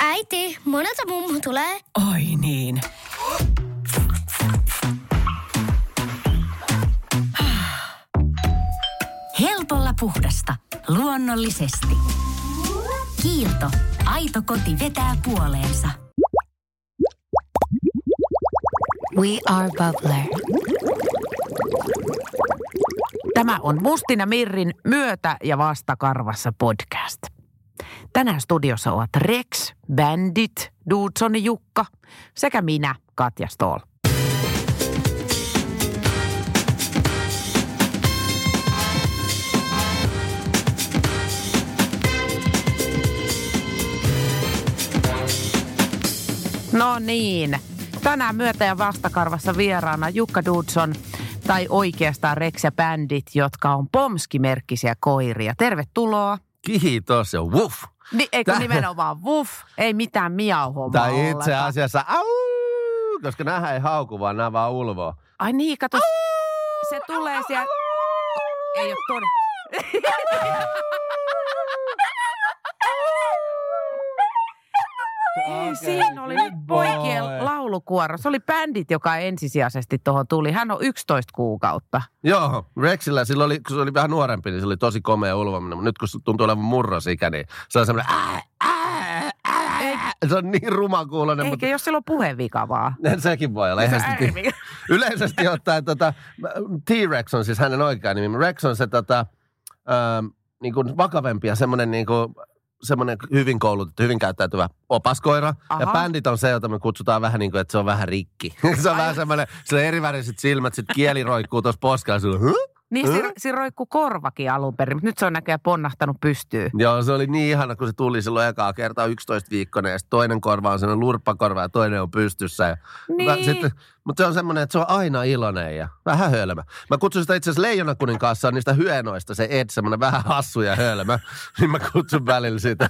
Äiti, monelta mummu tulee? Oi niin. Helpolla puhdasta. Luonnollisesti. Kiilto. Aito koti vetää puoleensa. We are Bubbler. Tämä on Mustin ja Mirrin myötä- ja vastakarvassa podcast. Tänään studiossa ovat Rex, Bandit, Dudson Jukka sekä minä, Katja Stoll. No niin. Tänään myötä- ja vastakarvassa vieraana Jukka Dudson tai oikeastaan Rex ja jotka on pomskimerkkisiä koiria. Tervetuloa. Kiitos ja wuff. Ni, eikö Tää- nimenomaan wuff, ei mitään miau Tai itse asiassa au, koska nämä ei hauku, vaan nämä vaan ulvoo. Ai niin, kato, se tulee sieltä. Ei ole todella. Ei, siinä oli nyt poikien laulukuoro. Se oli bändit, joka ensisijaisesti tuohon tuli. Hän on 11 kuukautta. Joo, Rexillä silloin oli, kun se oli vähän nuorempi, niin se oli tosi komea ulvominen. Mutta nyt kun se tuntuu olevan murrosikä, niin se on semmoinen ää, ää, ää. Se on niin rumakuuloinen, Eikä mutta jos sillä on puhevika vaan. sekin voi olla. Se äänivika. Yleisesti ottaen tota, T-Rex on siis hänen oikea nimi. Rex on se tota, ähm, niin kuin vakavempi ja semmoinen niin kuin, semmoinen hyvin koulutettu, hyvin käyttäytyvä opaskoira. Aha. Ja bändit on se, jota me kutsutaan vähän niin kuin, että se on vähän rikki. se on vähän semmoinen, se on eriväriset silmät, sitten kieli roikkuu tuossa poskella. Se on, "Huh?" Niin siinä, siinä roikkuu korvakin alun perin, mutta nyt se on näköjään ponnahtanut pystyyn. Joo, se oli niin ihana, kun se tuli silloin ekaa kertaa 11 viikkoinen ja sitten toinen korva on sellainen lurppakorva ja toinen on pystyssä. Ja Niin. sitten, mutta se on semmoinen, että se on aina iloinen ja vähän hölmö. Mä kutsun sitä itse asiassa leijonakuninkaassa on niistä hyenoista se Ed, semmoinen vähän hassu ja hölmö. Niin mä kutsun välillä sitä.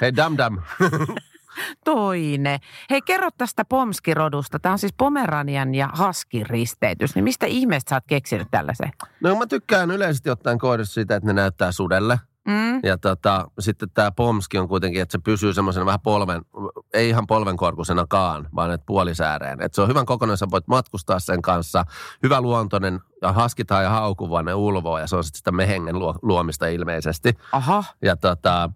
Hei dam dam. Toinen. Hei, kerro tästä Pomskirodusta. Tämä on siis Pomeranian ja Haskin risteytys. Niin mistä ihmeestä sä oot keksinyt tällaisen? No mä tykkään yleisesti ottaen koirista siitä, että ne näyttää sudelle. Mm? Ja tota, sitten tämä pomski on kuitenkin, että se pysyy semmoisena vähän polven, ei ihan polvenkorkuisenakaan, vaan että puolisääreen. Että se on hyvän kokonainen, sä voit matkustaa sen kanssa. Hyvä luontoinen ja haskitaan ja haukuva ne ulvoo ja se on sitten sitä mehengen luo, luomista ilmeisesti. Aha. Ja tota,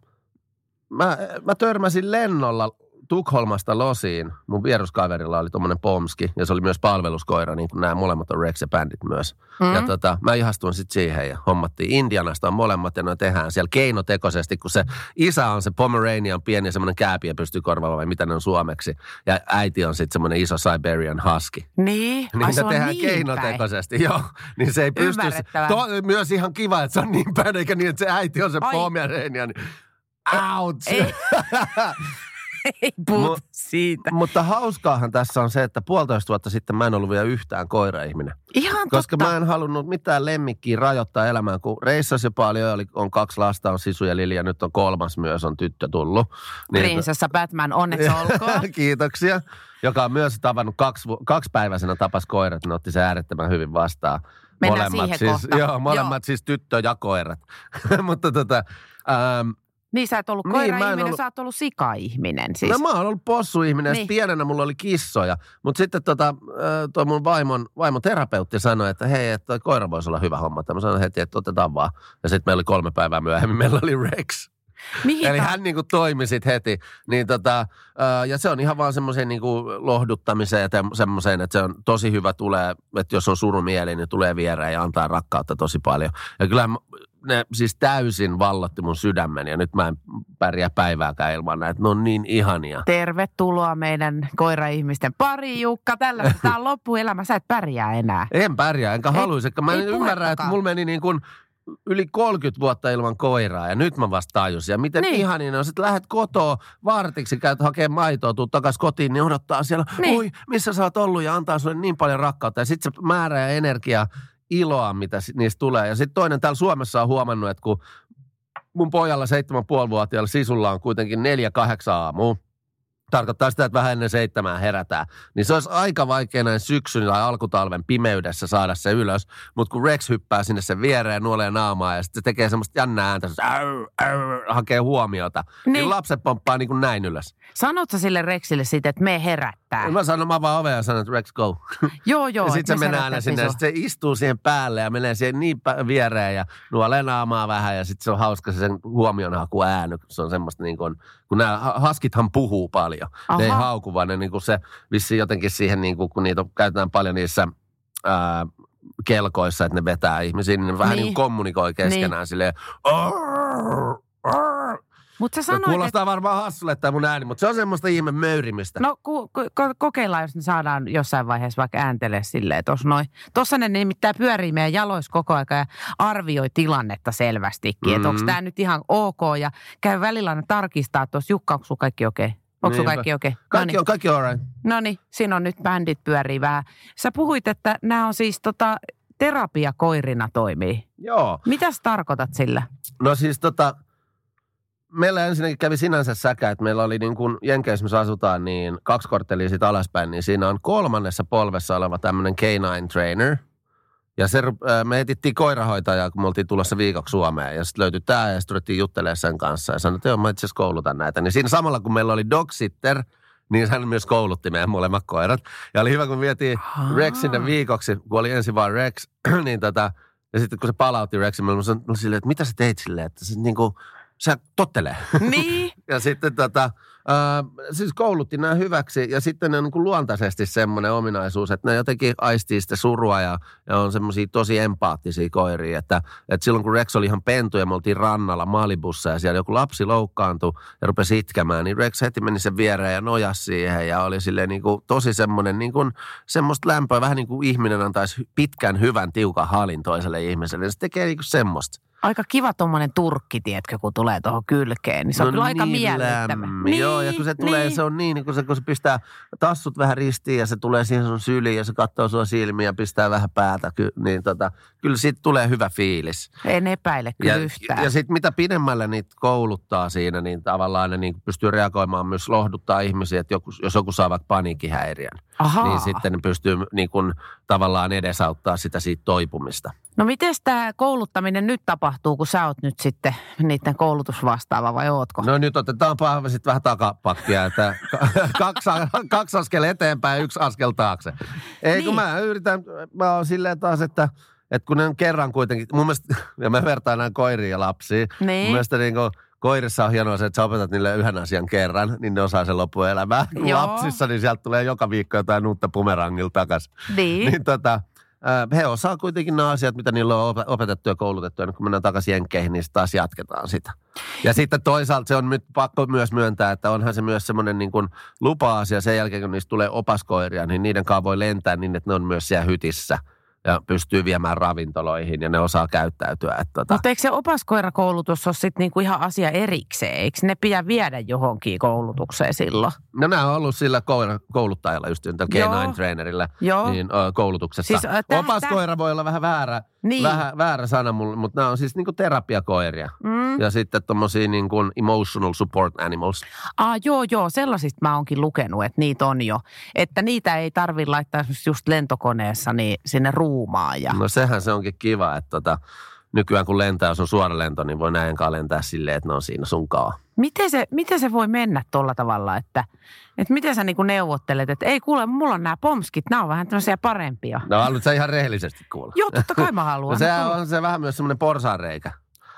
mä, mä törmäsin lennolla Tukholmasta Losiin. Mun vieruskaverilla oli tuommoinen pomski ja se oli myös palveluskoira, niin kuin nämä molemmat on Rex ja Bandit myös. Mm. Ja tota, mä ihastuin sitten siihen ja hommattiin Indianasta on molemmat ja ne tehdään siellä keinotekoisesti, kun se isä on se Pomeranian pieni semmoinen kääpiä pystyy korvaava vai mitä ne on suomeksi. Ja äiti on sitten semmoinen iso Siberian husky. Niin, Niin se tehdään niin päin. keinotekoisesti, joo. Niin se ei pysty... To, myös ihan kiva, että se on niin päin, eikä niin, että se äiti on se Ai. Pomeranian. Ouch! Ei, ei puhuta siitä. Mutta hauskaahan tässä on se, että puolitoista vuotta sitten mä en ollut vielä yhtään koiraihminen. Ihan Koska totta. mä en halunnut mitään lemmikkiä rajoittaa elämään, kun reissasi jo paljon, oli, on kaksi lasta, on Sisu ja Lili ja nyt on kolmas myös, on tyttö tullut. Niin- Prinsessa Batman, onneksi olkoon. Kiitoksia. Joka on myös tavannut kaksi, kaksipäiväisenä tapas koirat, ne otti se äärettömän hyvin vastaan. Mennään siihen siis, kohta. Joo, molemmat Joo. siis tyttö ja koirat. Mutta tota, ähm, Niin sä et ollut Niin, koira-ihminen, ollut- sä oot ollut sika-ihminen siis. No mä oon ollut possuihminen, niin. Niin. pienenä mulla oli kissoja. Mutta sitten tota, toi mun vaimon, vaimon terapeutti sanoi, että hei, että koira voisi olla hyvä homma. Mä sanoin heti, että otetaan vaan. Ja sitten meillä oli kolme päivää myöhemmin, meillä oli Rex. Mihin Eli hän niinku toimi sit heti. Niin tota, ja se on ihan vaan semmoiseen niinku lohduttamiseen ja semmoiseen, että se on tosi hyvä tulee, että jos on surumieli, niin tulee viereen ja antaa rakkautta tosi paljon. Ja kyllä ne siis täysin vallotti mun sydämen ja nyt mä en pärjää päivääkään ilman näitä. Ne on niin ihania. Tervetuloa meidän koira-ihmisten pari, Jukka. Tällaista tää on loppuelämä, sä et pärjää enää. En pärjää, enkä haluaisi. Mä en ymmärrä, että mulla meni niin kuin yli 30 vuotta ilman koiraa ja nyt mä vasta tajusin. Ja miten Niin. ihania ne on. Sitten lähdet kotoa vartiksi, käyt hakemaan maitoa, tuut takas kotiin, niin odottaa siellä, Niin. niin. oi, missä sä oot ollut ja antaa sulle niin paljon rakkautta. Ja sitten se määrä ja energia, iloa, mitä niistä tulee. Ja sitten toinen täällä Suomessa on huomannut, että kun mun pojalla 7,5-vuotiaalla sisulla on kuitenkin neljä kahdeksan aamua, tarkoittaa sitä, että vähän ennen seitsemää herätään. Niin se olisi aika vaikea näin syksyn tai alkutalven pimeydessä saada se ylös. Mutta kun Rex hyppää sinne sen viereen ja nuolee naamaa ja sitten se tekee semmoista jännää ääntä, se äy, äy, hakee huomiota. Niin. Niin. lapset pomppaa niin kuin näin ylös. Sanotko sille Rexille siitä, että me herättää? Mä sanon, mä avaan ovea ja sanon, että Rex go. Joo, joo. ja että sitten se me menee aina sinne ja se istuu siihen päälle ja menee siihen niin viereen ja nuolee naamaa vähän ja sitten se on hauska se sen huomionhaku ääny. Se on semmoista niin kuin, kun nämä ha- haskithan puhuu paljon. Aha. Ne ei hauku, vaan ne niin kuin se vissi jotenkin siihen, niin kuin, kun niitä käytetään paljon niissä ää, kelkoissa, että ne vetää ihmisiä, niin ne vähän niin, Niin. kommunikoi keskenään niin. silleen, "Arr, arr." Mutta sä Se sanoit, että... kuulostaa varmaan hassulle tämä mun ääni, mutta se on semmoista ihme möyrimistä. No ku, ku, ko- kokeillaan, jos ne saadaan jossain vaiheessa vaikka ääntelee silleen, tuossa noin. Tuossa ne nimittäin pyörii meidän jaloissa koko aika ja arvioi tilannetta selvästikin, että onko Mhm. tämä nyt ihan ok ja käy välillä aina tarkistaa tuossa, Jukka, onko kaikki okei? Okay? Onko sulla Niinpä. kaikki okei? Okay? Kaikki on, kaikki on alright. No niin, siinä on nyt bändit pyörii vähän. Sä puhuit, että nämä on siis tota, terapiakoirina toimii. Joo. Mitä sä tarkoitat sillä? No siis tota, meillä ensinnäkin kävi sinänsä säkä, että meillä oli niin kuin Jenkeissä, missä asutaan, niin kaksi korttelia siitä alaspäin, niin siinä on kolmannessa polvessa oleva tämmöinen canine trainer. Ja se, ää, me etittiin koirahoitajaa, kun me oltiin tulossa viikoksi Suomeen. Ja sitten löytyi tämä ja sitten ruvettiin juttelemaan sen kanssa. Ja sanoi, että joo, mä itse asiassa koulutan näitä. Niin siinä samalla, kun meillä oli dog sitter, niin hän myös koulutti meidän molemmat koirat. Ja oli hyvä, kun vietiin Rex sinne viikoksi, kun oli ensin vaan Rex, niin tota, ja sitten kun se palautti Rexin, mä olin silleen, että mitä sä teit silleen, että se niinku, se tottelee. Niin. Ja sitten tota, ää, siis koulutti nämä hyväksi ja sitten ne on niin kuin luontaisesti semmoinen ominaisuus, että ne jotenkin aistii sitä surua ja, ja on semmoisia tosi empaattisia koiria, että, että silloin kun Rex oli ihan pentu ja me oltiin rannalla Malibussa ja siellä joku lapsi loukkaantui ja rupesi itkemään, niin Rex heti meni sen viereen ja nojasi siihen ja oli silleen niin kuin tosi semmoinen niin kuin, semmoista lämpöä, vähän niin kuin ihminen antaisi pitkän, hyvän, tiukan halin toiselle ihmiselle. Se tekee niin kuin semmoista. Aika kiva tuommoinen turkki, tiedätkö, kun tulee tuohon kylkeen. Niin se on kyllä aika miellyttävä. No lämmin. Joo, ja kun se tulee, niin. se on niin, kun se, kun se pistää tassut vähän ristiin ja se tulee siihen sun syliin ja se katsoo sua silmiin ja pistää vähän päätä, niin tota, kyllä siitä tulee hyvä fiilis. En epäile kyllä Ja, yhtään. ja sitten mitä pidemmälle niitä kouluttaa siinä, niin tavallaan ne niin pystyy reagoimaan myös lohduttaa ihmisiä, että joku, jos joku saa vaikka paniikkihäiriön, Ahaa. niin sitten ne pystyy niin kuin, tavallaan edesauttaa sitä siitä toipumista. No miten tämä kouluttaminen nyt tapahtuu, kun sä oot nyt sitten niiden koulutusvastaava vai ootko? No nyt otetaan sitten vähän takapakkia, että kaksi, kaksi askel eteenpäin, yksi askel taakse. Ei niin. kun mä yritän, mä oon silleen taas, että, että kun ne on kerran kuitenkin, mun mielestä, ja mä vertaan näin koiriin ja lapsiin. Niin. Mun mielestä niin kuin, koirissa on hienoa se, että sä opetat niille yhden asian kerran, niin ne osaa sen loppuelämää. Joo. Lapsissa, niin sieltä tulee joka viikko jotain uutta bumerangilla takaisin. Niin. Niin tota, he osaa kuitenkin nämä asiat, mitä niillä on op- opetettu ja koulutettu. Ja nyt kun mennään takaisin Jenkkeihin, niin taas jatketaan sitä. Ja sitten toisaalta se on nyt pakko myös myöntää, että onhan se myös semmoinen niin kuin lupa-asia sen jälkeen, kun niistä tulee opaskoiria, niin niiden kanssa voi lentää niin, että ne on myös siellä hytissä ja pystyy viemään ravintoloihin ja ne osaa käyttäytyä. Että tota, Mutta eikö se opaskoirakoulutus ole sitten niinku ihan asia erikseen? Eikö ne pidä viedä johonkin koulutukseen silloin? no nämä on ollut sillä kouluttajalla, just tällä Joo. K9-trainerilla Joo. niin, ö, koulutuksessa. Siis, ö, täh- Opaskoira voi olla vähän väärä, Niin. vähän, väärä sana, mulle, mutta nämä on siis niinku terapiakoiria. Mm. Ja sitten tommosia niin kuin emotional support animals. Ah, joo, joo, sellaisista mä oonkin lukenut, että niitä on jo. Että niitä ei tarvi laittaa just lentokoneessa niin sinne ruumaan. Ja... No sehän se onkin kiva, että tota, nykyään kun lentää, jos on suora lento, niin voi kanssa lentää silleen, että ne on siinä sunkaan. Miten, se, miten se voi mennä tuolla tavalla, että, että miten sä niinku neuvottelet, että ei kuule, mulla on nämä pomskit, nämä on vähän tämmöisiä parempia. No haluat sä ihan rehellisesti kuulla? Joo, totta kai mä haluan. No sehän on se vähän myös semmoinen porsaanreikä.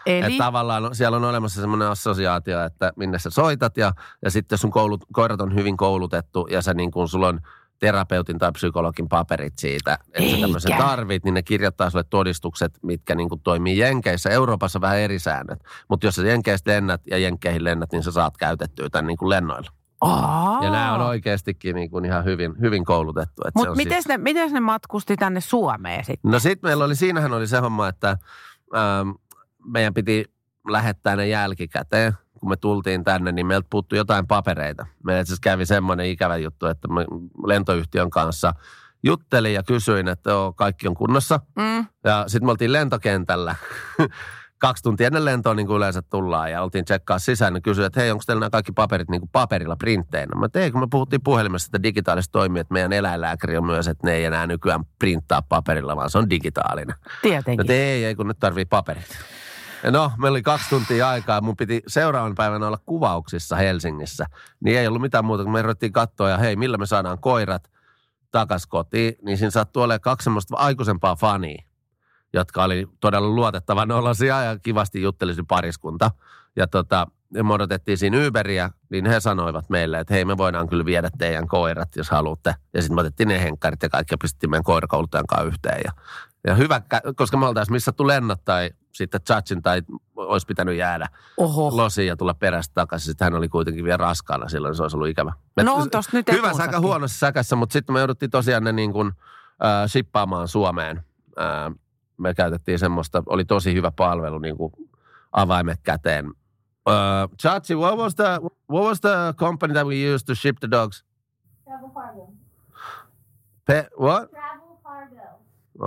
Eli, Että tavallaan siellä on olemassa semmoinen assosiaatio, että minne sä soitat ja, ja sitten jos sun koulut, koirat on hyvin koulutettu ja sä niin kuin sulla on terapeutin tai psykologin paperit siitä, että sä tämmöisen Eikä. tarvit, niin ne kirjoittaa sulle todistukset, mitkä niin kuin toimii Jenkeissä. Euroopassa vähän eri säännöt, mutta jos sä Jenkeistä lennät ja Jenkkeihin lennät, niin sä saat käytettyä tämän niin kuin lennoilla. Aa. Ja nämä on oikeastikin niin kuin ihan hyvin, hyvin koulutettu. Mutta miten, siis- ne, miten ne matkusti tänne Suomeen sitten? No sitten meillä oli, siinähän oli se homma, että ähm, meidän piti lähettää ne jälkikäteen. Kun me tultiin tänne, niin meiltä puuttui jotain papereita. Meillä itse asiassa kävi semmoinen ikävä juttu, että me lentoyhtiön kanssa juttelin ja kysyin, että joo, kaikki on kunnossa. Mm. Ja sitten me oltiin lentokentällä kaksi tuntia ennen lentoa niin kuin yleensä tullaan ja oltiin tsekkaa sisään, niin kysyi, että hei, onko teillä nämä kaikki paperit niin kuin paperilla printteinä? Mä tein, kun me puhuttiin puhelimessa, että digitaalista toimii, että meidän eläinlääkäri on myös, että ne ei enää nykyään printtaa paperilla, vaan se on digitaalinen. Tietenkin. Että ei, ei, kun nyt tarvii paperit. No, meillä oli kaksi tuntia aikaa. Mun piti seuraavan päivänä olla kuvauksissa Helsingissä. Niin ei ollut mitään muuta, kun me ruvettiin katsoa ja hei, millä me saadaan koirat takas kotiin. Niin siinä sattui olemaan kaksi semmoista aikuisempaa fania, jotka oli todella luotettavan olosia ja kivasti juttelisi pariskunta. Ja tota, me odotettiin siinä Uberia, niin he sanoivat meille, että hei, me voidaan kyllä viedä teidän koirat, jos haluatte. Ja sitten me otettiin ne henkkarit ja kaikki ja pistettiin meidän koirakouluttajan kanssa yhteen. Ja, ja hyvä, koska me oltaisiin missä lennot tai sitten Chatsin tai olisi pitänyt jäädä Oho. losiin ja tulla perästä takaisin. Sitten hän oli kuitenkin vielä raskaana silloin, se olisi ollut ikävä. No on tossa nyt Hyvä säkä huonossa säkässä, mutta sitten me jouduttiin tosiaan ne niin kuin, äh, shippaamaan Suomeen. Äh, me käytettiin semmoista, oli tosi hyvä palvelu, niin kuin avaimet käteen. Uh, Chachi, what was, the, what was the company that we used to ship the dogs? Travel cargo. Pe, what? Travel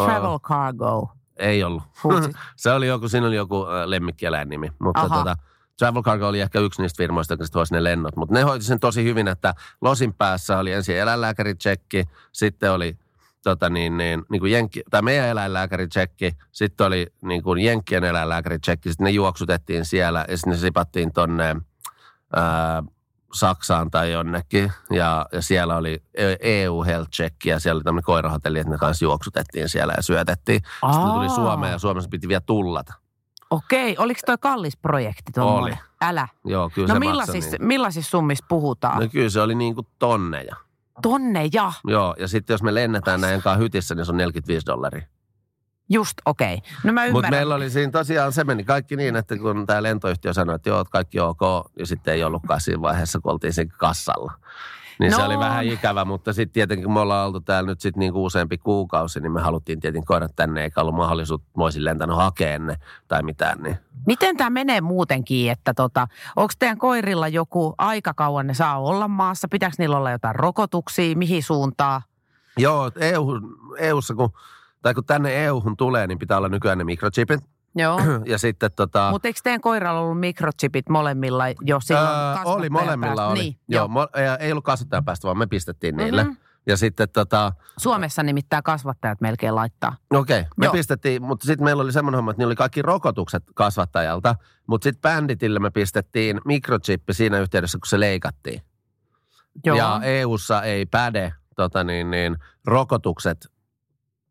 Travel cargo. ei ollut. Se oli joku, siinä oli joku äh, lemmikkieläin nimi. Mutta Aha. tota, Travel Cargo oli ehkä yksi niistä firmoista, jotka sitten hoisi ne lennot. Mutta ne hoiti sen tosi hyvin, että losin päässä oli ensin eläinlääkäritsekki, sitten oli tota niin, niin, niin kuin jenkki, tai meidän eläinlääkäritsekki, sitten oli niin kuin Jenkkien eläinlääkäritsekki, sitten ne juoksutettiin siellä ja sitten ne sipattiin tonne ää, Saksaan tai jonnekin. Ja, ja siellä oli EU Health Check ja siellä oli tämmöinen koirahotelli, että ne kanssa juoksutettiin siellä ja syötettiin. Sitten ne tuli Aa. Suomeen ja Suomessa piti vielä tullata. Okei, oliko toi kallis projekti tuommoinen? Oli. Älä. Joo, kyllä No se millaisissa, niin. millaisissa summissa puhutaan? No kyllä se oli niin kuin tonneja. Tonne ja. Joo, ja sitten jos me lennetään näin kanssa hytissä, niin se on 45 dollaria. Just, okei. No mä Mutta ymmärrän. meillä oli siinä tosiaan, se meni kaikki niin, että kun tämä lentoyhtiö sanoi, että joo, kaikki ok, ja sitten ei ollutkaan siinä vaiheessa, kun oltiin siinä kassalla. Niin no. se oli vähän ikävä, mutta sitten tietenkin me ollaan oltu täällä nyt sitten niinku useampi kuukausi, niin me haluttiin tietenkin koirat tänne, eikä ollut mahdollisuutta, että mä olisin lentänyt hakemaan ne tai mitään. Niin. Miten tämä menee muutenkin, että tota, onko teidän koirilla joku aika kauan ne saa olla maassa? Pitääkö niillä olla jotain rokotuksia? Mihin suuntaan? Joo, EU, EUssa kun, tai kun tänne EU-hun tulee, niin pitää olla nykyään ne mikrochipit. Joo. Ja sitten tota... Mutta eikö teidän koiralla ollut mikrochipit molemmilla jo silloin Öö, oli, molemmilla päästä? oli. Niin, joo, joo. mo- ei- ei ollut kasvattajan päästä, vaan me pistettiin niille. Mhm. Mm-hmm. Ja sitten tota, Suomessa nimittäin kasvattajat melkein laittaa. okei, okay, me Joo. pistettiin, mutta sitten meillä oli semmoinen homma, että niillä oli kaikki rokotukset kasvattajalta, mutta sitten Banditille me pistettiin mikrochippi siinä yhteydessä, kun se leikattiin. Joo. Ja EUssa ei päde tota niin, niin, rokotukset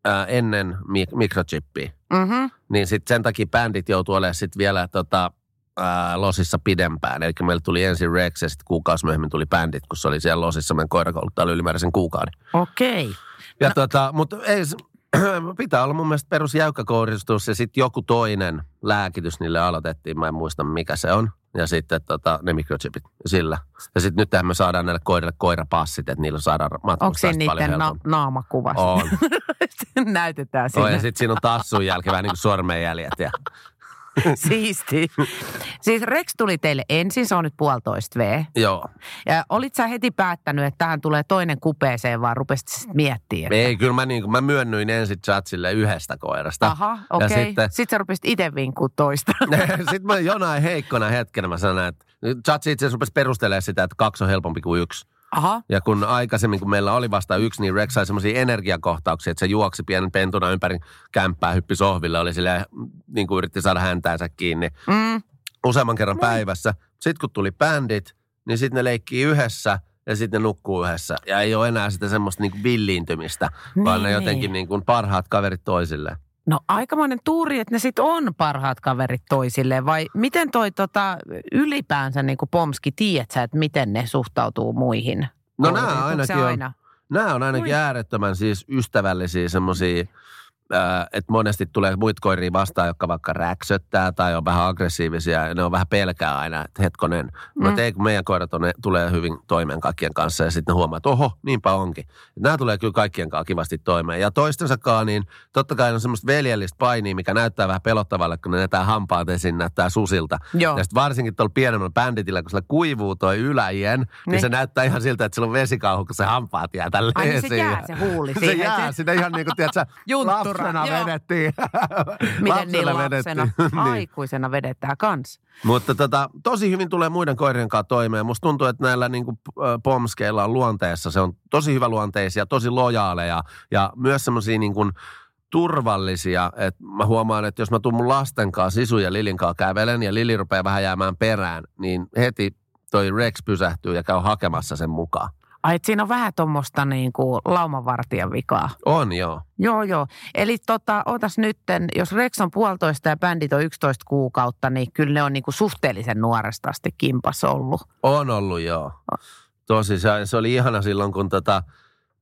ää, ennen mi- mikrochippiä. Mm-hmm. Niin sitten sen takia bändit joutuu olemaan sitten vielä tota, ää, losissa pidempään. Eli meillä tuli ensin Rex ja sitten kuukausi myöhemmin tuli bändit, kun se oli siellä losissa meidän koirakouluttajalla ylimääräisen kuukauden. Okei. Ja no. tota, mutta ei, pitää olla mun mielestä perusjäykkäkouristus ja sitten joku toinen lääkitys niille aloitettiin. Mä en muista mikä se on. Ja sitten tota, ne mikrochipit sillä. Ja sitten nyt me saadaan näille koirille koirapassit, että niillä saadaan matkustaa Onko paljon niiden na- helpommin. naamakuvassa? On. Näytetään sinne. Ja sitten siinä on tassun jälkeen vähän niin kuin sormenjäljet. Ja, Siisti. Siis Rex tuli teille ensin, se on nyt puolitoista V. joo. Ja olit sä heti päättänyt, että tähän tulee toinen kupeeseen, vaan rupesit sitten miettimään? Että... Ei, kyllä mä, niin mä myönnyin ensin chatsille yhdestä koirasta. Aha, okei. Ja Okay. sitten, Sitten sä rupesit itse vinkkuu toista. sitten mä jonain heikkona hetkenä mä sanoin, että chatsi itse asiassa rupesi perustelemaan sitä, että kaksi on helpompi kuin yksi. Aha, Ja kun aikaisemmin, kun meillä oli vasta yksi, niin Rex sai semmoisia energiakohtauksia, että se juoksi pienen pentuna ympäri kämppää, hyppi sohville, oli silleen, niin kuin yritti saada häntäänsä kiinni mm, useamman kerran päivässä. Sitten kun tuli bändit, niin sitten ne leikkii yhdessä ja sitten ne nukkuu yhdessä. Ja ei ole enää sitä semmoista niin kuin villiintymistä, vaan ne Niin, jotenkin niin. niin kuin parhaat kaverit toisilleen. No aikamoinen tuuri, että ne sitten on parhaat kaverit toisilleen. Vai miten toi tota, ylipäänsä niin kuin Pomski, tiedät sä, että miten ne suhtautuu muihin? No nämä ainakin on, aina? nämä on ainakin Oi. äärettömän siis ystävällisiä semmoisia, että monesti tulee muita koiria vastaan, jotka vaikka räksöttää tai on vähän aggressiivisia ja ne on vähän pelkää aina, että hetkonen. No Mm. mm. ei, kun meidän koirat on, ne tulee hyvin toimeen kaikkien kanssa ja sitten ne huomaa, että oho, niinpä onkin. Et nämä tulee kyllä kaikkien kanssa kivasti toimeen. Ja toistensa kanssa, niin totta kai on semmoista veljellistä painia, mikä näyttää vähän pelottavalle, kun ne näyttää hampaat esiin, näyttää susilta. Joo. Ja sitten varsinkin tuolla pienemmällä bänditillä, kun sillä kuivuu toi yläjien, niin, Niin. se näyttää ihan siltä, että sillä on vesikauhu, kun se hampaat jää tälle Ai niin se jää se huuli Se jää sinne ihan niin kuin, tiedätkö. Lapsena Joo. vedettiin. Miten niin lapsena? niin. Aikuisena vedetään kans. Mutta tota, tosi hyvin tulee muiden koirien kanssa toimeen. Musta tuntuu, että näillä niin kuin, pomskeilla on luonteessa. Se on tosi hyvä luonteisia, tosi lojaaleja ja myös semmoisia niin kuin, turvallisia. Et mä huomaan, että jos mä tuun mun lasten kanssa, Sisu ja Lilin kanssa kävelen ja Lili rupeaa vähän jäämään perään, niin heti toi Rex pysähtyy ja käy hakemassa sen mukaan. Ai, et siinä on vähän tuommoista niin kuin laumanvartijan vikaa. On joo. Joo, joo. Eli tota, otas nytten, jos Rex on puolitoista ja bändit on 11 kuukautta, niin kyllä ne on niin kuin suhteellisen nuoresta asti kimpas ollut. On ollut joo. Tosi se, se oli ihana silloin, kun tota,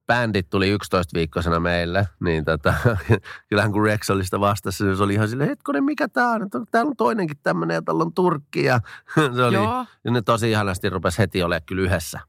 bändit tuli 11-viikkoisena meille, niin tota, kyllähän kun Rex oli sitä vastassa, niin se oli ihan silleen, hetkonen, mikä tää on? Että Täällä on toinenkin tämmöinen ja täällä on Turkki ja se oli, Joo. ja ne tosi ihanasti rupesi heti olemaan kyllä yhdessä.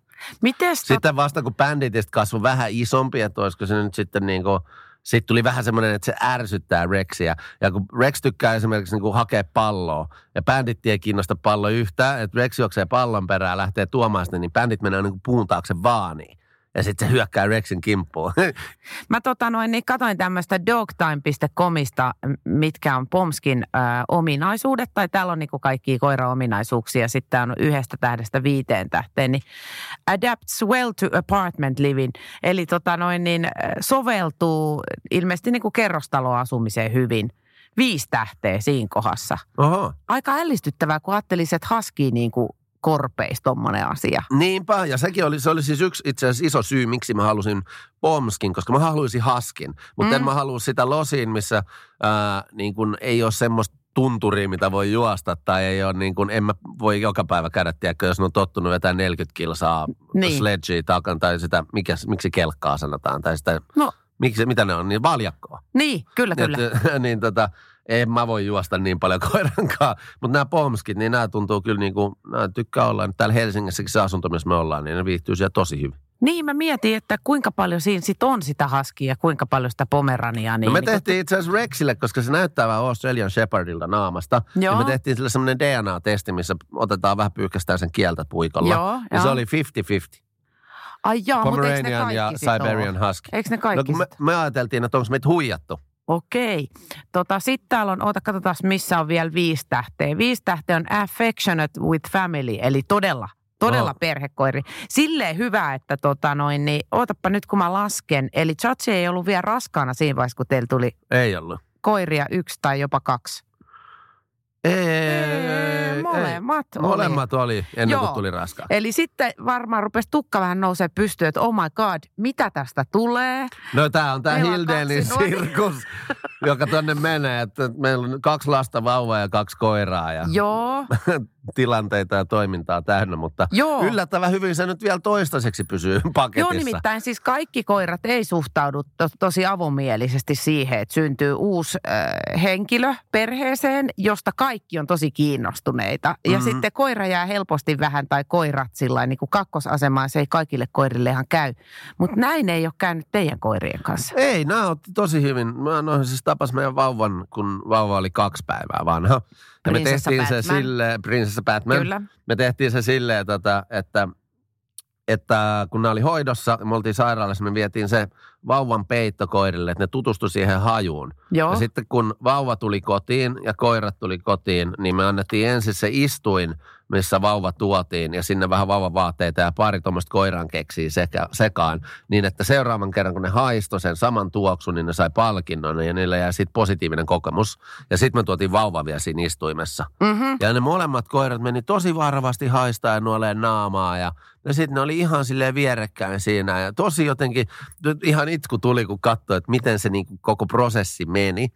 Mites tot... Sitten vasta kun bänditistä kasvoi vähän isompi, että olisiko se nyt sitten niin kuin, sitten tuli vähän semmoinen, että se ärsyttää Rexia. Ja kun Rex tykkää esimerkiksi niin kuin hakea palloa, ja bändit ei kiinnosta pallo yhtään, että Rex juoksee pallon perään, lähtee tuomaan sitä, niin bändit menee niin kuin puun taakse vaaniin. Ja sitten se hyökkää Rexin kimppuun. Mä tota noin, niin katoin tämmöistä dogtime.comista, mitkä on Pomskin ö, ominaisuudet, tai täällä on niinku kaikkia koira-ominaisuuksia, sitten tää on yhdestä tähdestä viiteen tähteen, niin adapts well to apartment living, eli tota noin, niin soveltuu ilmeisesti niinku kerrostaloasumiseen hyvin. Viisi tähteä siinä kohdassa. Oho. Aika ällistyttävää, kun ajattelisi, että haskii niinku korpeis tommonen asia. Niinpä, ja sekin oli, se oli siis yksi itse asiassa iso syy, miksi mä halusin Pomskin, koska mä haluaisin Haskin. Mutta mm. en mä halua sitä Losin, missä ää, niin kun ei ole semmoista tunturia, mitä voi juosta, tai ei ole niin kuin, en mä voi joka päivä käydä, tiedätkö, jos ne on tottunut vetää 40 kilsaa Niin. sledgea takan, tai sitä, mikä, miksi kelkkaa sanotaan, tai sitä, No. miksi, mitä ne on, niin valjakkoa. Niin, kyllä, kyllä. Et, niin tota, en mä voi juosta niin paljon koirankaan. Mutta nämä pomskit, niin nämä tuntuu kyllä niin kuin, nämä tykkää olla. Täällä Helsingissäkin se asunto, missä me ollaan, niin ne viihtyy siellä tosi hyvin. Niin, mä mietin, että kuinka paljon siinä sit on sitä haskia ja kuinka paljon sitä pomerania. Niin, No me niin tehtiin itse asiassa Rexille, koska se näyttää vähän Australian Shepherdilta naamasta. Joo. Ja me tehtiin sille semmoinen DNA-testi, missä otetaan vähän pyyhkästään sen kieltä puikolla. Joo, ja se joo. oli 50-50. Ai jaa, mutta eikö ne kaikki ja? Siberian Husky. Eikö ne No kaikki kun me, me ajateltiin, että onko meitä huijattu. Okei. Tota, Sitten täällä on, oota katsotaan missä on vielä viisi tähteä. Viisi tähteä on affectionate with family, eli todella, todella Oho. perhekoiri. Silleen hyvä, että tota noin, niin ootappa nyt kun mä lasken. Eli Chachi ei ollut vielä raskaana siinä vaiheessa, kun teillä tuli Ei ollut. koiria yksi tai jopa kaksi. Ei, Ei, molemmat oli. Molemmat oli ennen Joo. kuin tuli raskaan. Eli sitten varmaan rupesi tukka vähän nousee pystyyn, että oh my god, mitä tästä tulee? No tää on on Hildenin sirkus, joka tonne menee. Että meillä on kaksi lasta, vauvaa ja kaksi koiraa ja Joo, tilanteita ja toimintaa täynnä. Mutta joo. yllättävän hyvin se nyt vielä toistaiseksi pysyy paketissa. Joo, nimittäin siis kaikki koirat ei suhtaudu to, tosi avomielisesti siihen, että syntyy uusi äh, henkilö perheeseen, josta kaikki on tosi kiinnostuneita. Ja Mhm. sitten koira jää helposti vähän, tai koirat sillä niin kuin kakkosasemaan, se ei kaikille koirille ihan käy. Mutta näin ei ole käynyt teidän koirien kanssa. Ei, nämä otti tosi hyvin. Mä no, siis tapas meidän vauvan, kun vauva oli kaksi päivää vanha. Ja me tehtiin se Batman. sille, prinsessa Batman. Kyllä. Me tehtiin se silleen, tota, että, että kun nämä oli hoidossa, me oltiin sairaalassa, me vietiin se vauvan peitto koirille, että ne tutustu siihen hajuun. Joo. Ja sitten kun vauva tuli kotiin ja koirat tuli kotiin, niin me annettiin ensin se istuin, missä vauva tuotiin ja sinne vähän vauvan vaatteita ja pari tuommoista koiran keksiä sekä, sekaan. Niin että seuraavan kerran, kun ne haistoi sen saman tuoksun, niin ne sai palkinnon ja niillä jäi sitten positiivinen kokemus. Ja sitten me tuotiin vauva vielä siinä istuimessa. Mm-hmm. Ja ne molemmat koirat meni tosi varovasti haistaa ja nuoleen naamaa ja, ja sitten ne oli ihan silleen vierekkäin siinä ja tosi jotenkin, nyt ihan itku tuli kun katsoi, että miten se niin koko prosessi meni.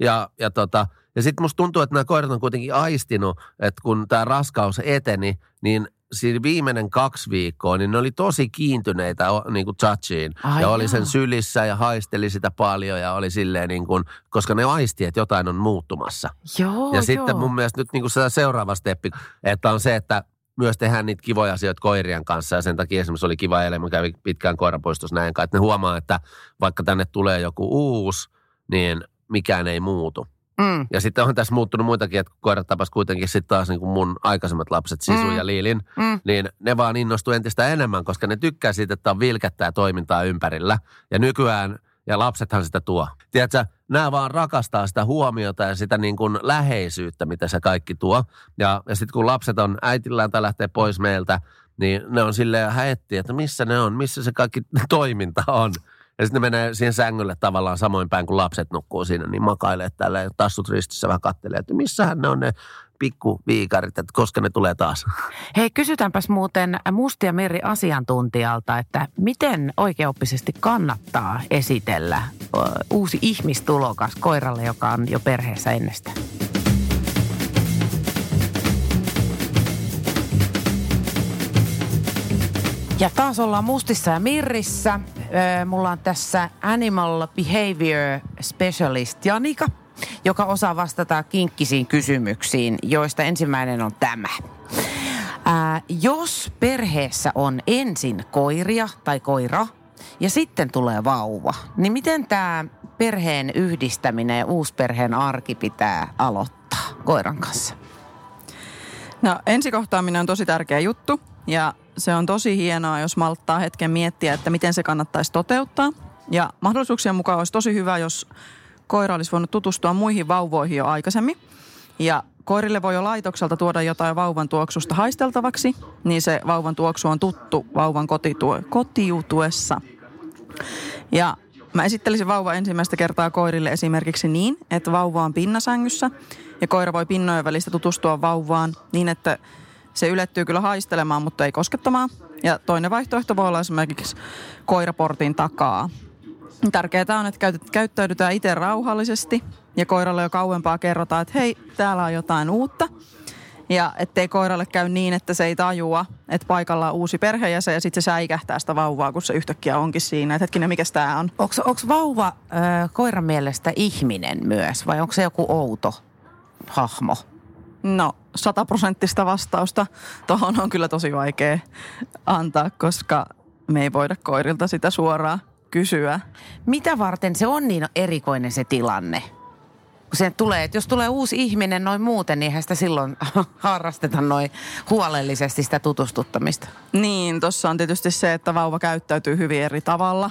Ja, ja, tota, ja sitten musta tuntuu, että nämä koirat on kuitenkin aistinut, että kun tämä raskaus eteni, niin siinä viimeinen kaksi viikkoa, niin ne oli tosi kiintyneitä niin kuin Chachiin. Ai ja oli jaa. sen sylissä ja haisteli sitä paljon ja oli silleen niin kuin, koska ne aisti, että jotain on muuttumassa. Joo, Ja joo. sitten mun mielestä nyt niin kuin se seuraava steppi, että on se, että myös tehdään niitä kivoja asioita koirien kanssa ja sen takia esimerkiksi oli kiva eilen, mä kävin pitkään koirapoistossa näin, kai, että ne huomaa, että vaikka tänne tulee joku uusi, niin mikään ei muutu. Mm. Ja sitten on tässä muuttunut muitakin, että koirat tapas kuitenkin sitten taas niin kuin mun aikaisemmat lapset, Sisu Mm. ja Liilin, Mm. niin ne vaan innostuu entistä enemmän, koska ne tykkää siitä, että on vilkättää toimintaa ympärillä. Ja nykyään Ja lapsethan sitä tuo. Tiedätkö, nämä vaan rakastaa sitä huomiota ja sitä niin kuin läheisyyttä, mitä se kaikki tuo. Ja, ja sitten kun lapset on äitillään tai lähtee pois meiltä, niin ne on silleen häetti, että missä ne on, missä se kaikki toiminta on. Ja sitten ne menee siihen sängylle tavallaan samoin päin kuin lapset nukkuu siinä, niin makailee tällä tassut ristissä vähän kattelee, että missähän ne on ne pikkuviikarit, että koska ne tulee taas. Hei, kysytäänpäs muuten Mustia Meri asiantuntijalta, että miten oikeoppisesti kannattaa esitellä uusi ihmistulokas koiralle, joka on jo perheessä ennestään? Ja taas ollaan Mustissa ja Mirrissä. Mulla on tässä Animal Behavior Specialist Janika, joka osaa vastata kinkkisiin kysymyksiin, joista ensimmäinen on tämä. Ää, jos perheessä on ensin koiria tai koira ja sitten tulee vauva, niin miten tämä perheen yhdistäminen ja uusperheen arki pitää aloittaa koiran kanssa? No ensikohtaaminen on tosi tärkeä juttu ja se on tosi hienoa, jos malttaa hetken miettiä, että miten se kannattaisi toteuttaa. Ja mahdollisuuksien mukaan olisi tosi hyvä, jos koira olisi voinut tutustua muihin vauvoihin jo aikaisemmin. Ja koirille voi jo laitokselta tuoda jotain vauvan tuoksusta haisteltavaksi, niin se vauvan tuoksu on tuttu vauvan kotitue, kotiutuessa. Ja mä esittelisin vauva ensimmäistä kertaa koirille esimerkiksi niin, että vauva on pinnasängyssä ja koira voi pinnojen välistä tutustua vauvaan niin, että se ylettyy kyllä haistelemaan, mutta ei koskettamaan. Ja toinen vaihtoehto voi olla esimerkiksi koiraportin takaa. Tärkeää on, että käyt- käyttäydytään itse rauhallisesti ja koiralle jo kauempaa kerrotaan, että hei, täällä on jotain uutta. Ja ettei koiralle käy niin, että se ei tajua, että paikalla on uusi perheenjäsen ja sitten se säikähtää sitä vauvaa, kun se yhtäkkiä onkin siinä. Että hetkinen, mikä tämä on? Onko vauva ö, koiran mielestä ihminen myös vai onko se joku outo hahmo? No, sataprosenttista vastausta tuohon on kyllä tosi vaikea antaa, koska me ei voida koirilta sitä suoraan kysyä. Mitä varten se on niin erikoinen se tilanne? Kun se tulee, että jos tulee uusi ihminen noin muuten, niin eihän sitä silloin harrasteta noin huolellisesti sitä tutustuttamista. Niin, tuossa on tietysti se, että vauva käyttäytyy hyvin eri tavalla.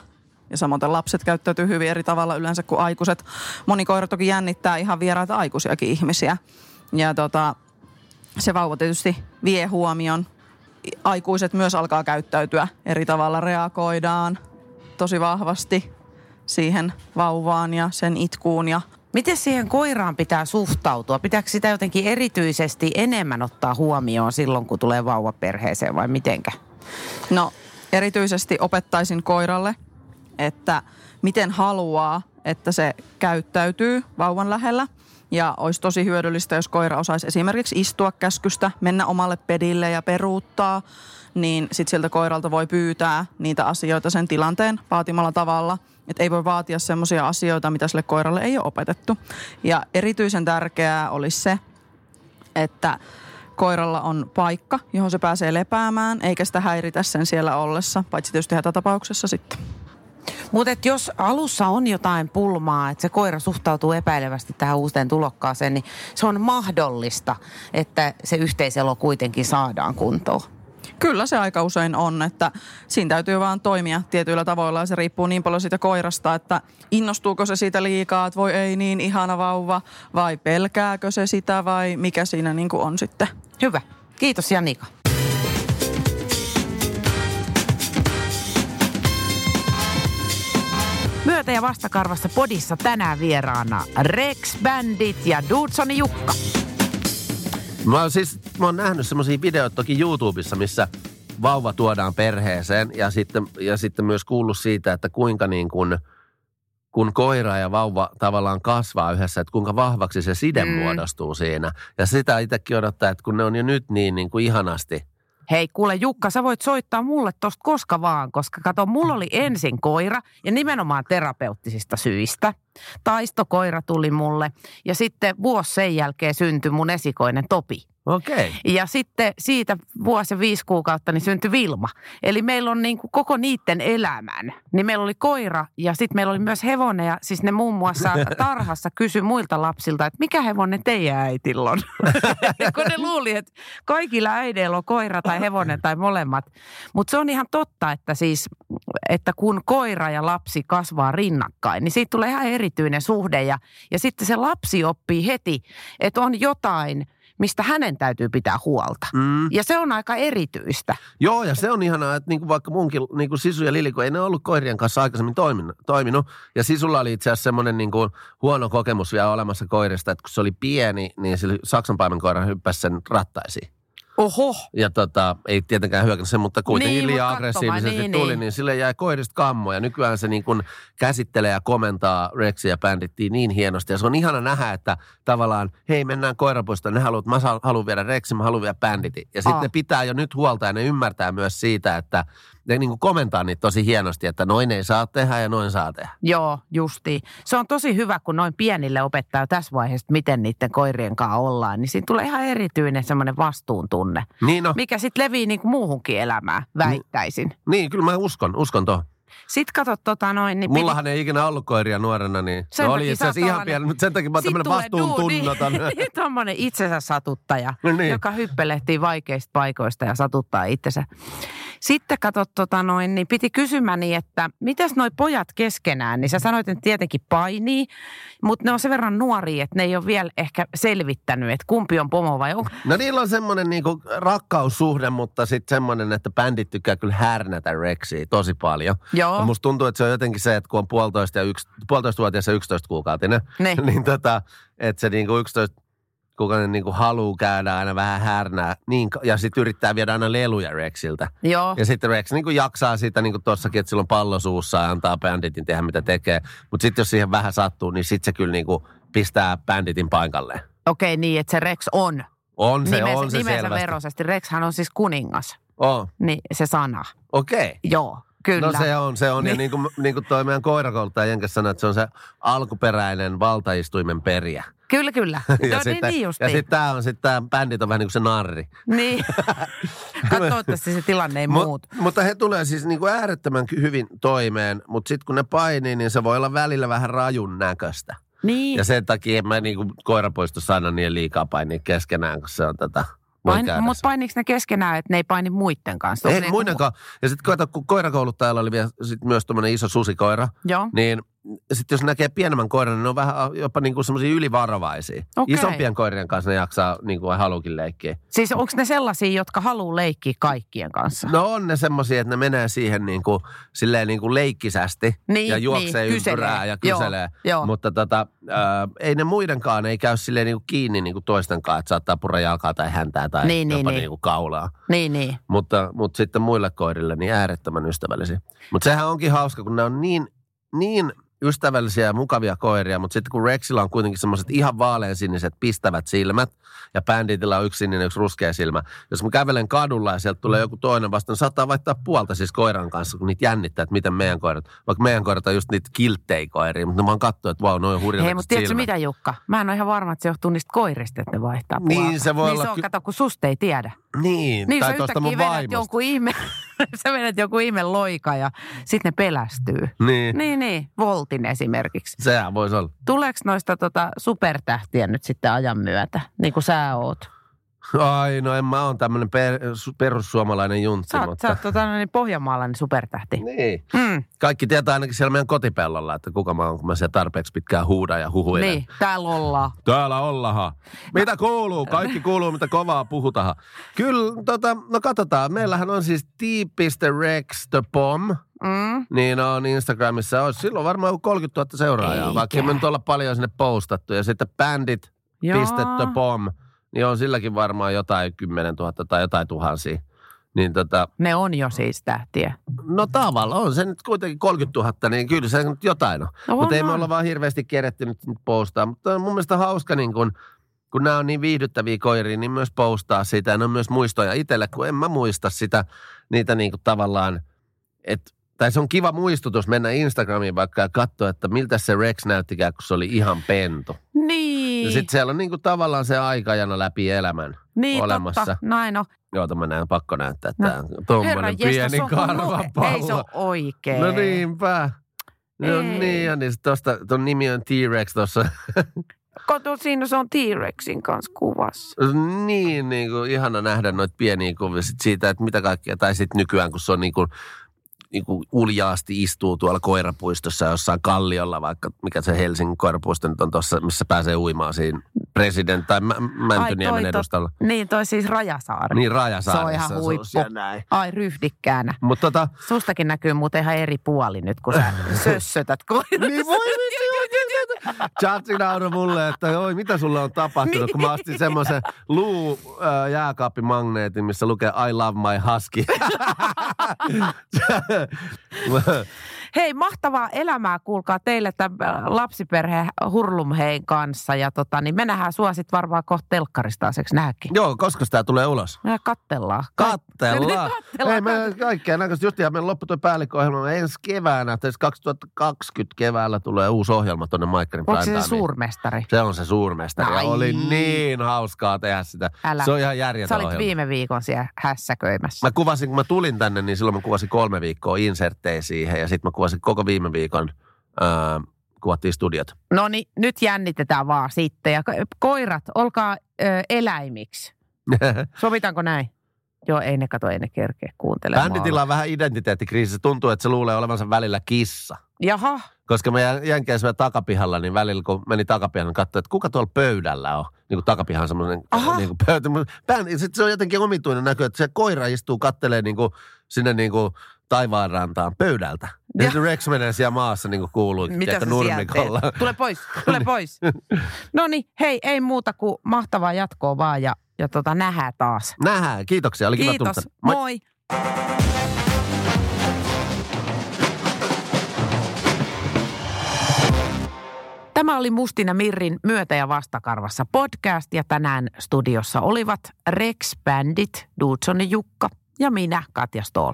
Ja samoin lapset käyttäytyy hyvin eri tavalla yleensä kuin aikuiset. Moni koira toki jännittää ihan vieraita aikuisiakin ihmisiä. Ja tota, se vauva tietysti vie huomion. Aikuiset myös alkaa käyttäytyä eri tavalla, reagoidaan tosi vahvasti siihen vauvaan ja sen itkuun ja Miten siihen koiraan pitää suhtautua? Pitääkö sitä jotenkin erityisesti enemmän ottaa huomioon silloin, kun tulee vauva perheeseen vai mitenkä? No, erityisesti opettaisin koiralle, että miten haluaa, että se käyttäytyy vauvan lähellä. Ja olisi tosi hyödyllistä, jos koira osaisi esimerkiksi istua käskystä, mennä omalle pedille ja peruuttaa, niin sitten sieltä koiralta voi pyytää niitä asioita sen tilanteen vaatimalla tavalla. Että ei voi vaatia semmoisia asioita, mitä sille koiralle ei ole opetettu. Ja erityisen tärkeää olisi se, että koiralla on paikka, johon se pääsee lepäämään, eikä sitä häiritä sen siellä ollessa, paitsi tietysti hätätapauksessa sitten. Mutta jos alussa on jotain pulmaa, että se koira suhtautuu epäilevästi tähän uuteen tulokkaaseen, niin se on mahdollista, että se yhteiselo kuitenkin saadaan kuntoon. Kyllä se aika usein on, että siinä täytyy vaan toimia tietyillä tavoilla ja se riippuu niin paljon siitä koirasta, että innostuuko se siitä liikaa, että voi ei niin ihana vauva vai pelkääkö se sitä vai mikä siinä niin kuin on sitten. Hyvä. Kiitos Janika. Myötä- ja vastakarvassa podissa tänään vieraana Rex Bandit ja Dudesoni Jukka. Mä oon siis, mä oon nähnyt semmoisia videoita toki YouTubessa, missä vauva tuodaan perheeseen ja sitten, ja sitten myös kuullut siitä, että kuinka niin kuin, kun koira ja vauva tavallaan kasvaa yhdessä, että kuinka vahvaksi se side mm. muodostuu siinä. Ja sitä itsekin odottaa, että kun ne on jo nyt niin, niin kuin ihanasti Hei kuule Jukka, sä voit soittaa mulle tosta koska vaan, koska kato, mulla oli ensin koira ja nimenomaan terapeuttisista syistä. Taistokoira tuli mulle ja sitten vuosi sen jälkeen syntyi mun esikoinen Topi. Okei. Ja sitten siitä vuosi ja viisi kuukautta niin syntyi Vilma. Eli meillä on niin kuin koko niiden elämän. Niin meillä oli koira ja sitten meillä oli myös hevonen. Ja siis ne muun muassa tarhassa kysyi muilta lapsilta, että mikä hevonen teidän äitillä on. Kun ne luuli, että kaikilla äideillä on koira tai hevonen tai molemmat. Mutta se on ihan totta, että siis, että kun koira ja lapsi kasvaa rinnakkain, niin siitä tulee ihan erityinen suhde. Ja, ja sitten se lapsi oppii heti, että on jotain, mistä hänen täytyy pitää huolta. Mm. Ja se on aika erityistä. Joo, ja se on ihanaa, että niinku vaikka munkin niinku Sisu ja Lili, kun ei ne ollut koirien kanssa aikaisemmin toiminut, toiminut. Ja Sisulla oli itse asiassa semmoinen niinku huono kokemus vielä olemassa koirista, että kun se oli pieni, niin se saksanpaimen koira hyppäsi sen rattaisiin. Oho. Ja tota, ei tietenkään hyökännyt sen, mutta kuitenkin Niin, liian aggressiivisesti niin, tuli, niin. niin. sille jäi koirista kammo. Ja nykyään se niin kuin käsittelee ja komentaa Rexia ja Bandittia niin hienosti. Ja se on ihana nähdä, että tavallaan, hei mennään koirapuistoon, ne haluat, mä haluan viedä Rexin, mä haluan viedä Banditin. Ja sitten Aa. ne pitää jo nyt huolta ja ne ymmärtää myös siitä, että ne niin kuin komentaa niitä tosi hienosti, että noin ei saa tehdä ja noin saa tehdä. Joo, justiin. Se on tosi hyvä, kun noin pienille opettaa jo tässä vaiheessa, miten niiden koirien kanssa ollaan. Niin siinä tulee ihan erityinen semmoinen vastuuntunne, Niin no, mikä sitten levii niin kuin muuhunkin elämään, väittäisin. niin kyllä mä uskon, uskon tuohon. Sitten katsot tota noin, niin piti- Mullahan ei ikinä ollut koiria nuorena, niin Sen se oli takia itse asiassa ihan pieni, mutta sen takia mä oon tämmöinen tulee vastuuntunnoton. duuni. Tuommoinen itsensä satuttaja, No niin. joka hyppelehtii vaikeista paikoista ja satuttaa itsensä. Sitten katsot, tota noin, niin piti kysymäni, että mitäs noi pojat keskenään, niin sä sanoit, että tietenkin painii, mutta ne on sen verran nuoria, että ne ei ole vielä ehkä selvittänyt, että kumpi on pomo vai on. No niillä on semmoinen niinku rakkaussuhde, mutta sitten semmoinen, että bändit tykkää kyllä härnätä Rexia tosi paljon. Joo. Ja musta tuntuu, että se on jotenkin se, että kun on puolitoista, ja yksi, puolitoista-vuotias ja 11 kuukautinen, Ne. niin tota, että se niinku 11 kuukauden niinku haluu käydä aina vähän härnää, niin, ja sitten yrittää viedä aina leluja Rexiltä. Joo. Ja sitten Rex niin kuin jaksaa siitä niin kuin tossakin, että sillä on pallo suussa ja antaa banditin tehdä mitä tekee. Mutta sitten jos siihen vähän sattuu, niin sitten se kyllä niin kuin pistää banditin paikalleen. Okei, niin, että se Rex on. On se, nimensä, on se nimensä selvästi. veroisesti. Rexhän on siis kuningas. On, Niin se sana. okei. Okay. Joo, kyllä. No se on, se on. Ja Niin. niin kuin, niin kuin toi meidän koirakouluttaja Jenkes sanoi, että se on se alkuperäinen valtaistuimen periä. Kyllä, kyllä. Ja no, sitten, niin, niin ja sitten tämä on, sitten tämä bändit on vähän niin kuin se narri. Niin. Toivottavasti se tilanne ei Mut, muutu. mutta he tulee siis niin kuin äärettömän hyvin toimeen, mutta sitten kun ne painii, niin se voi olla välillä vähän rajun näköistä. Niin. Ja sen takia en mä niinku koirapuistossa aina niin liikaa painia keskenään, kun se on tätä. voi Pain, mutta painiks ne keskenään, että ne ei paini muiden kanssa? Ei muidenkaan. Ja sitten kun koirakouluttajalla oli vielä sit myös tuommoinen iso susikoira, Joo. niin sitten jos näkee pienemmän koiran, niin ne on vähän jopa niinku semmoisia ylivarovaisia. Okei. Isompien koirien kanssa ne jaksaa niinku vai haluukin leikkiä. Siis onko ne sellaisia, jotka haluaa leikkiä kaikkien kanssa? No on ne semmoisia, että ne menee siihen niinku, silleen niinku leikkisästi Niin, ja juoksee niin, ympyrää kyselee. ja Joo, kyselee. joo. Mutta tota, ää, ei ne muidenkaan, ei käy silleen niinku kiinni niinku toistenkaan, että saattaa purra jalkaa tai häntää tai Niin, niin, jopa niin. niinku kaulaa. Niin, niin. Mutta, mutta sitten muille koirille niin äärettömän ystävällisiä. Mutta sehän onkin hauska, kun ne on niin, niin ystävällisiä ja mukavia koiria, mutta sitten kun Rexilla on kuitenkin semmoiset ihan vaaleansiniset pistävät silmät ja Banditilla on yksi sininen, yksi ruskea silmä. Jos mä kävelen kadulla ja sieltä tulee joku toinen vastaan, niin saattaa vaihtaa puolta siis koiran kanssa, kun niitä jännittää, että miten meidän koirat, vaikka meidän koirat on just niitä kilttejä koiria, mutta mä oon katsoa, että vau, wow, noin hurjan Hei, mutta tiedätkö mitä Jukka? Mä en ole ihan varma, että se johtuu niistä koirista, että ne vaihtaa Niin, puolta. se voi niin olla se on, ky- kato, kun susta ei tiedä. Niin, Niin tai tuosta mun vaimosta. jonkun ihme, sä vedät joku ihme loika ja sitten ne pelästyy. Niin, Niin, niin. Voltin esimerkiksi. sehän voisi olla. Tuleeko noista tota supertähtiä nyt sitten ajan myötä, niin kuin sä oot? Ai, no en mä oon tämmönen per, su- perussuomalainen juntti, Sä oot, mutta... sä oot tota, niin pohjanmaalainen supertähti. Niin. Mm, Kaikki tietää ainakin siellä meidän kotipellolla, että kuka mä oon, kun mä siellä tarpeeksi pitkään huudan ja huhuilen. niin, täällä ollaan. Täällä ollahan. Mitä kuuluu? Kaikki kuuluu, mitä kovaa puhutahan. Kyllä, tota, no katsotaan. Meillähän on siis t.rex the bomb. Mm. Niin on Instagramissa. Olisi silloin varmaan joku 30 000 seuraajaa, Eikä. vaikka me nyt olla paljon sinne postattu. Ja sitten bandit Joo. Niin on silläkin varmaan jotain 10 000 tai jotain tuhansia. Niin tota, Ne on jo siis tähtiä. no tavallaan on se nyt kuitenkin 30 000, niin kyllä se nyt jotain on. No Mutta ei me olla vaan hirveästi keretty nyt nyt postaa. Mutta on mun mielestä hauska, niin kun, kun nämä on niin viihdyttäviä koiria, niin myös postaa sitä. Ja ne on myös muistoja itselle, kun en mä muista sitä, niitä niin kuin tavallaan, että tai se on kiva muistutus mennä Instagramiin vaikka ja katsoa, että miltä se Rex näyttikään, kun se oli ihan pentu. Niin. Ja sitten siellä on niinku tavallaan se aikajana läpi elämän niin, olemassa. totta. Näin on. Joo, mä näen pakko näyttää No, tämä tuommoinen pieni on karvapallo. Ei se ole oikein. No niinpä. No Ei. niin, ja niin sit tosta, ton nimi on T-Rex tuossa. Kato, siinä se on T-Rexin kanssa kuvassa. niin, niin kuin, ihana nähdä noita pieniä kuvia sit siitä, että mitä kaikkea. Tai sitten nykyään, kun se on niin kuin, niin kuin uljaasti istuu tuolla koirapuistossa jossain kalliolla, vaikka mikä se Helsingin koirapuisto nyt on tuossa, missä pääsee uimaan siinä president tai Mä- Mäntyniemen toi edustalla. Niin, toi siis Rajasaari. Niin se on ihan huippu. näin. Ai ryhdikkäänä. Mutta tota, Sustakin näkyy muuten ihan eri puoli nyt, kun sä sössötät koirassa. Niin voi Chatsi nauroi mulle, että oi, mitä sulle on tapahtunut, kun mä ostin semmoisen luu jääkaappimagneetin, missä lukee I love my husky. Hei, mahtavaa elämää kuulkaa teille tämän lapsiperhe Hurlumhein kanssa. Ja tota, niin me nähdään sua sit varmaan kohta telkkarista aseksi nääkin. Joo, koska tämä tulee ulos? Me kattellaan. Kattellaan. Kattellaan, Ei, me kaikkea näköistä. Just ihan meillä loppui tuo päällikköohjelma. Ensi keväänä, tai siis 2020 keväällä tulee uusi ohjelma tuonne Maikkarin Onko se se suurmestari? Se on se suurmestari. Ja Ai. oli niin hauskaa tehdä sitä. Älä. Se on ihan Sä järjetön olit ohjelma. viime viikon siellä hässäköimässä. Mä kuvasin, kun mä tulin tänne, niin silloin mä kuvasin kolme viikkoa inserttejä siihen. Ja sitten mä kuvasin koko viime viikon, ää, kuvattiin studiot. No niin, nyt jännitetään vaan sitten. Ja ko- koirat, olkaa ö, eläimiksi. Sovitaanko näin? Joo, ei ne kato, ei ne kerkeä kuuntelemaan. Bänditillä on vähän identiteettikriisi. Se tuntuu, että se luulee olevansa välillä kissa. Jaha, Koska mä jän- jänkein siellä takapihalla, niin välillä kun meni takapihalle, niin katsoin, että kuka tuolla pöydällä on. Niin kuin takapihan on semmoinen Aha. niin kuin pöytä. Sitten se on jotenkin omituinen näky, että se koira istuu, kattelee niin kuin, sinne niin kuin taivaanrantaan pöydältä. Ja, se Rex menee siellä maassa niin kuin kuuluu, mitä siellä nurmikolla. Tule pois, tule pois. No niin, hei, ei muuta kuin mahtavaa jatkoa vaan ja, ja tota, nähdään taas. Nähdään, kiitoksia. Oli kiva tulla Kiitos, tänne. Moi. moi. Tämä oli Mustina Mirrin Myötä ja vastakarvassa podcast ja tänään studiossa olivat Rex Bandit, Dudson Jukka ja minä, Katja Stoll.